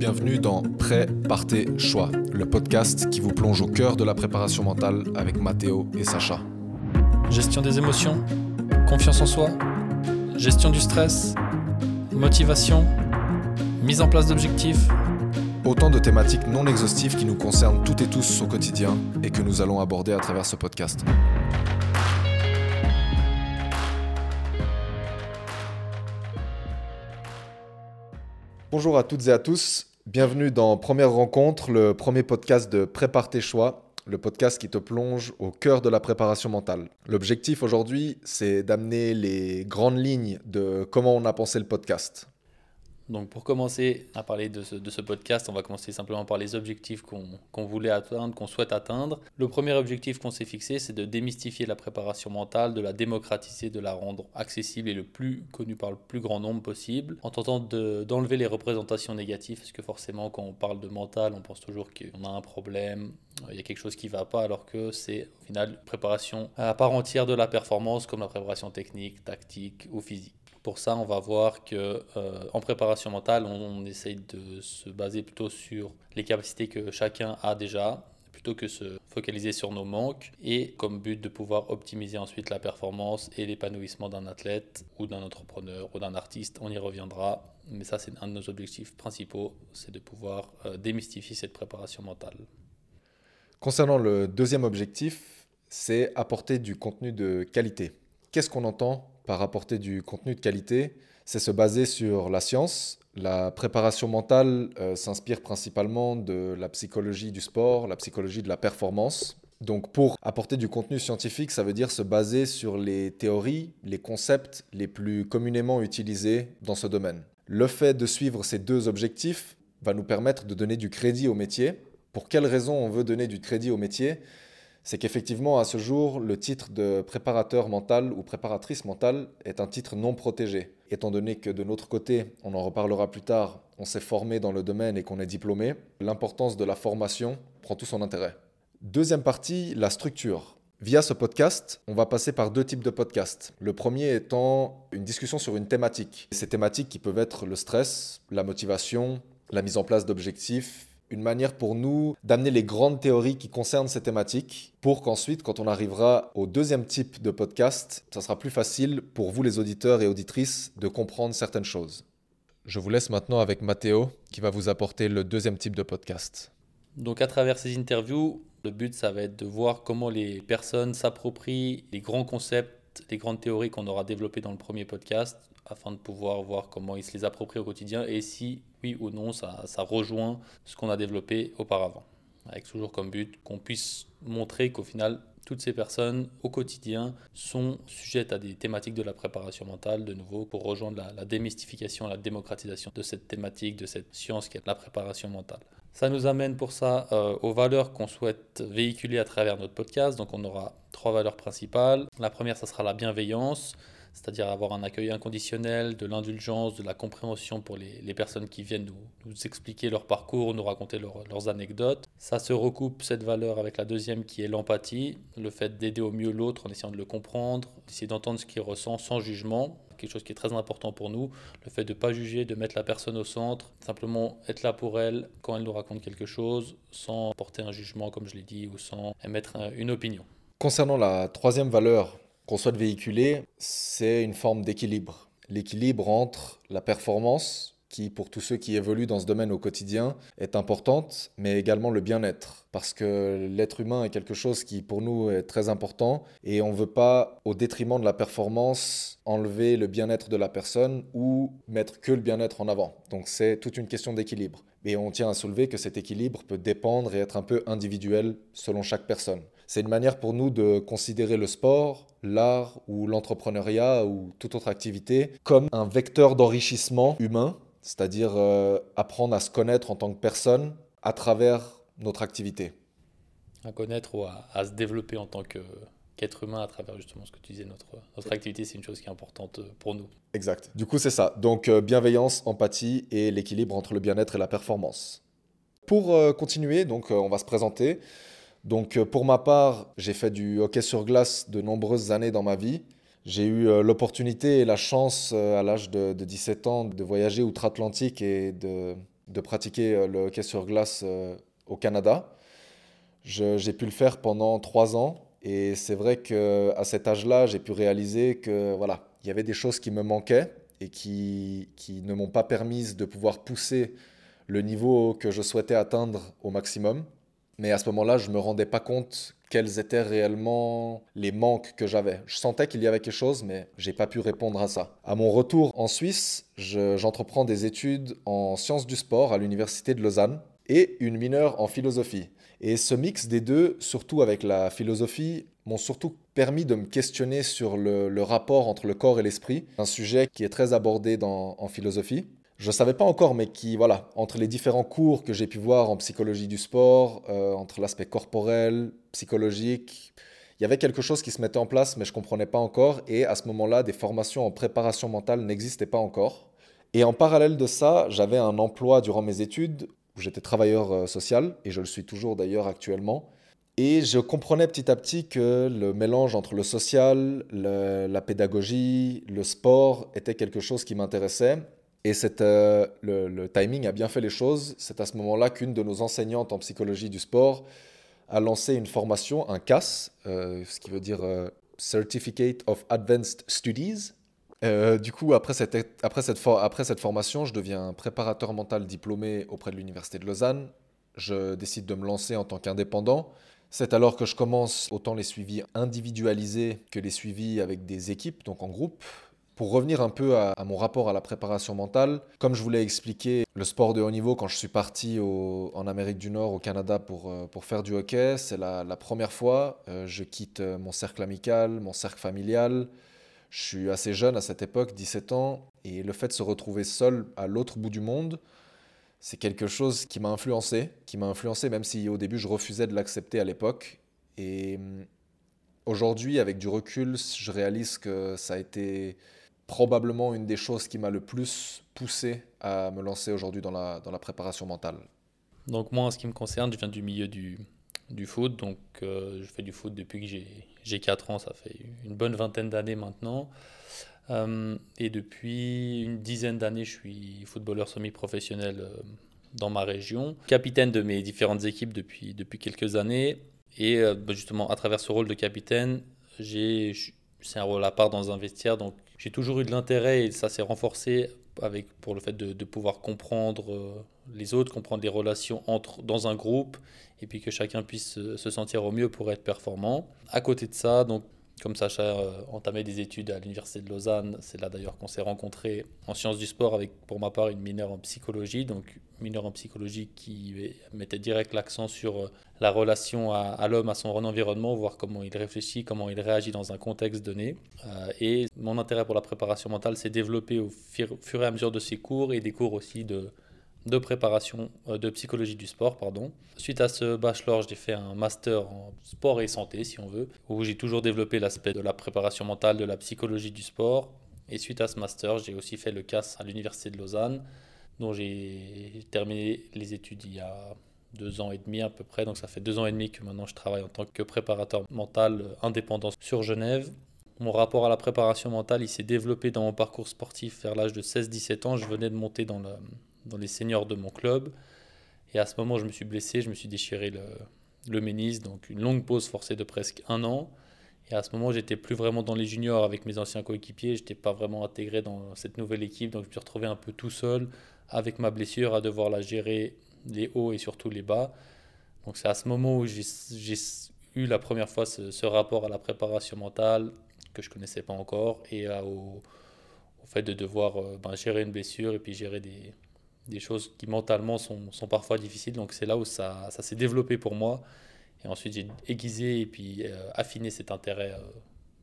Bienvenue dans Prêt, Partez, Choix, le podcast qui vous plonge au cœur de la préparation mentale avec Mathéo et Sacha. Gestion des émotions, confiance en soi, gestion du stress, motivation, mise en place d'objectifs. Autant de thématiques non exhaustives qui nous concernent toutes et tous au quotidien et que nous allons aborder à travers ce podcast. Bonjour à toutes et à tous, bienvenue dans Première Rencontre, le premier podcast de Prépare tes choix, le podcast qui te plonge au cœur de la préparation mentale. L'objectif aujourd'hui, c'est d'amener les grandes lignes de comment on a pensé le podcast. Donc pour commencer à parler de ce, podcast, on va commencer simplement par les objectifs qu'on voulait atteindre, qu'on souhaite atteindre. Le premier objectif qu'on s'est fixé, c'est de démystifier la préparation mentale, de la démocratiser, de la rendre accessible et le plus connue par le plus grand nombre possible, en tentant d'enlever les représentations négatives, parce que forcément quand on parle de mental, on pense toujours qu'on a un problème, il y a quelque chose qui ne va pas, alors que c'est au final préparation à part entière de la performance, comme la préparation technique, tactique ou physique. Pour ça, on va voir que euh, en préparation mentale, on, essaye de se baser plutôt sur les capacités que chacun a déjà, plutôt que se focaliser sur nos manques, et comme but de pouvoir optimiser ensuite la performance et l'épanouissement d'un athlète ou d'un entrepreneur ou d'un artiste. On y reviendra, mais ça c'est un de nos objectifs principaux, c'est de pouvoir euh, démystifier cette préparation mentale. Concernant le deuxième objectif, c'est apporter du contenu de qualité. Qu'est-ce qu'on entend par apporter du contenu de qualité, c'est se baser sur la science. La préparation mentale euh, s'inspire principalement de la psychologie du sport, la psychologie de la performance. Donc pour apporter du contenu scientifique, ça veut dire se baser sur les théories, les concepts les plus communément utilisés dans ce domaine. Le fait de suivre ces deux objectifs va nous permettre de donner du crédit au métier. Pour quelles raisons on veut donner du crédit au métier c'est qu'effectivement, à ce jour, le titre de préparateur mental ou préparatrice mentale est un titre non protégé. Étant donné que de notre côté, on en reparlera plus tard, on s'est formé dans le domaine et qu'on est diplômé, l'importance de la formation prend tout son intérêt. Deuxième partie, la structure. Via ce podcast, on va passer par deux types de podcasts. Le premier étant une discussion sur une thématique. Ces thématiques qui peuvent être le stress, la motivation, la mise en place d'objectifs, une manière pour nous d'amener les grandes théories qui concernent ces thématiques pour qu'ensuite, quand on arrivera au deuxième type de podcast, ça sera plus facile pour vous les auditeurs et auditrices de comprendre certaines choses. Je vous laisse maintenant avec Mathéo qui va vous apporter le deuxième type de podcast. Donc à travers ces interviews, le but ça va être de voir comment les personnes s'approprient les grands concepts, les grandes théories qu'on aura développées dans le premier podcast afin de pouvoir voir comment ils se les approprient au quotidien et si oui ou non ça, rejoint ce qu'on a développé auparavant. Avec toujours comme but qu'on puisse montrer qu'au final, toutes ces personnes au quotidien sont sujettes à des thématiques de la préparation mentale, de nouveau, pour rejoindre la, démystification, la démocratisation de cette thématique, de cette science qui est la préparation mentale. Ça nous amène pour ça euh, aux valeurs qu'on souhaite véhiculer à travers notre podcast. Donc on aura trois valeurs principales. La première, ça sera la bienveillance c'est-à-dire avoir un accueil inconditionnel, de l'indulgence, de la compréhension pour les, personnes qui viennent nous, expliquer leur parcours, nous raconter leurs anecdotes. Ça se recoupe, cette valeur, avec la deuxième qui est l'empathie, le fait d'aider au mieux l'autre en essayant de le comprendre, d'essayer d'entendre ce qu'il ressent sans jugement, quelque chose qui est très important pour nous, le fait de ne pas juger, de mettre la personne au centre, simplement être là pour elle quand elle nous raconte quelque chose, sans porter un jugement, comme je l'ai dit, ou sans émettre une opinion. Concernant la troisième valeur qu'on souhaite véhiculer, c'est une forme d'équilibre. L'équilibre entre la performance, qui pour tous ceux qui évoluent dans ce domaine au quotidien est importante, mais également le bien-être. Parce que l'être humain est quelque chose qui pour nous est très important et on ne veut pas, au détriment de la performance, enlever le bien-être de la personne ou mettre que le bien-être en avant. Donc c'est toute une question d'équilibre. Et on tient à soulever que cet équilibre peut dépendre et être un peu individuel selon chaque personne. C'est une manière pour nous de considérer le sport, l'art ou l'entrepreneuriat ou toute autre activité comme un vecteur d'enrichissement humain, c'est-à-dire euh, apprendre à se connaître en tant que personne à travers notre activité. À connaître ou à, se développer en tant qu'être humain à travers justement ce que tu disais, notre, notre activité, c'est une chose qui est importante pour nous. Exact. Du coup, c'est ça. Donc, euh, bienveillance, empathie et l'équilibre entre le bien-être et la performance. Pour euh, continuer, donc, on va se présenter. Donc euh, pour ma part, j'ai fait du hockey sur glace de nombreuses années dans ma vie. J'ai eu euh, l'opportunité et la chance euh, à l'âge de, 17 ans de voyager outre-Atlantique et de, pratiquer le hockey sur glace au Canada. J'ai pu le faire pendant trois ans et c'est vrai qu'à cet âge-là, j'ai pu réaliser que voilà, il y avait des choses qui me manquaient et qui, qui ne m'ont pas permis de pouvoir pousser le niveau que je souhaitais atteindre au maximum. Mais à ce moment-là, je ne me rendais pas compte quels étaient réellement les manques que j'avais. Je sentais qu'il y avait quelque chose, mais j'ai pas pu répondre à ça. À mon retour en Suisse, j'entreprends des études en sciences du sport à l'université de Lausanne et une mineure en philosophie. Et ce mix des deux, surtout avec la philosophie, m'ont surtout permis de me questionner sur le, rapport entre le corps et l'esprit, un sujet qui est très abordé en philosophie. Je ne savais pas encore, mais qui, voilà, entre les différents cours que j'ai pu voir en psychologie du sport, euh, entre l'aspect corporel, psychologique, il y avait quelque chose qui se mettait en place, mais je ne comprenais pas encore. Et à ce moment-là, des formations en préparation mentale n'existaient pas encore. Et en parallèle de ça, j'avais un emploi durant mes études où j'étais travailleur euh, social, et je le suis toujours d'ailleurs actuellement. Et je comprenais petit à petit que le mélange entre le social, la pédagogie, le sport était quelque chose qui m'intéressait. Et euh, le, timing a bien fait les choses. C'est à ce moment-là qu'une de nos enseignantes en psychologie du sport a lancé une formation, un CAS, euh, ce qui veut dire Certificate of Advanced Studies, euh, du coup, après cette, après, cette après cette formation, je deviens préparateur mental diplômé auprès de l'Université de Lausanne. Je décide de me lancer en tant qu'indépendant. C'est alors que je commence autant les suivis individualisés que les suivis avec des équipes, donc en groupe. Pour revenir un peu à, mon rapport à la préparation mentale, comme je voulais expliquer le sport de haut niveau quand je suis parti en Amérique du Nord, au Canada, pour, euh, faire du hockey, c'est la, première fois. Euh, je quitte mon cercle amical, mon cercle familial, je suis assez jeune à cette époque, 17 ans, et le fait de se retrouver seul à l'autre bout du monde, c'est quelque chose qui m'a influencé, qui m'a influencé même si au début je refusais de l'accepter à l'époque. Et aujourd'hui, avec du recul, je réalise que ça a été probablement une des choses qui m'a le plus poussé à me lancer aujourd'hui dans la, dans la préparation mentale. Donc moi, en ce qui me concerne, je viens du milieu du, du foot. Donc, euh, je fais du foot depuis que j'ai 4 ans, ça fait une bonne vingtaine d'années maintenant. Euh, et depuis une dizaine d'années, je suis footballeur semi-professionnel euh, dans ma région, capitaine de mes différentes équipes depuis, depuis quelques années. Et bah, justement, à travers ce rôle de capitaine, c'est un rôle à part dans un vestiaire, donc j'ai toujours eu de l'intérêt et ça s'est renforcé avec, pour le fait de, pouvoir comprendre les autres, comprendre les relations entre, dans un groupe et puis que chacun puisse se sentir au mieux pour être performant. À côté de ça, donc comme Sacha euh, entamait des études à l'université de Lausanne, c'est là d'ailleurs qu'on s'est rencontrés en sciences du sport avec pour ma part une mineure en psychologie, donc mineure en psychologie qui mettait direct l'accent sur euh, la relation à, l'homme, à son environnement, voir comment il réfléchit, comment il réagit dans un contexte donné. Euh, et mon intérêt pour la préparation mentale s'est développé au fur et à mesure de ces cours et des cours aussi de, de préparation euh, de psychologie du sport. Pardon. Suite à ce bachelor, j'ai fait un master en sport et santé, si on veut, où j'ai toujours développé l'aspect de la préparation mentale, de la psychologie du sport. Et suite à ce master, j'ai aussi fait le CAS à l'Université de Lausanne, dont j'ai terminé les études il y a deux ans et demi à peu près. Donc ça fait deux ans et demi que maintenant je travaille en tant que préparateur mental indépendant sur Genève. Mon rapport à la préparation mentale, il s'est développé dans mon parcours sportif vers l'âge de 16-17 ans. Je venais de monter dans le, dans les seniors de mon club. Et à ce moment, je me suis blessé, je me suis déchiré le, le ménis, donc une longue pause forcée de presque un an. Et à ce moment, j'étais plus vraiment dans les juniors avec mes anciens coéquipiers, j'étais pas vraiment intégré dans cette nouvelle équipe, donc je me suis retrouvé un peu tout seul avec ma blessure à devoir la gérer les hauts et surtout les bas. Donc c'est à ce moment où j'ai eu la première fois ce, rapport à la préparation mentale que je connaissais pas encore et au, au, fait de devoir euh, ben, gérer une blessure et puis gérer des, des choses qui mentalement sont, sont parfois difficiles. Donc c'est là où ça, ça s'est développé pour moi. Et ensuite j'ai aiguisé et puis euh, affiné cet intérêt euh,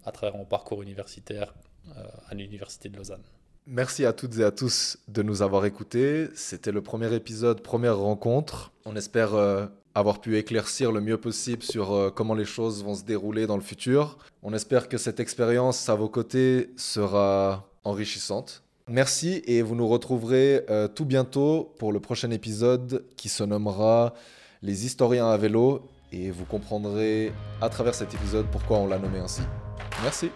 à travers mon parcours universitaire euh, à l'Université de Lausanne. Merci à toutes et à tous de nous avoir écoutés. C'était le premier épisode, première rencontre. On espère avoir pu éclaircir le mieux possible sur comment les choses vont se dérouler dans le futur. On espère que cette expérience à vos côtés sera enrichissante. Merci et vous nous retrouverez euh, tout bientôt pour le prochain épisode qui se nommera Les historiens à vélo et vous comprendrez à travers cet épisode pourquoi on l'a nommé ainsi. Merci.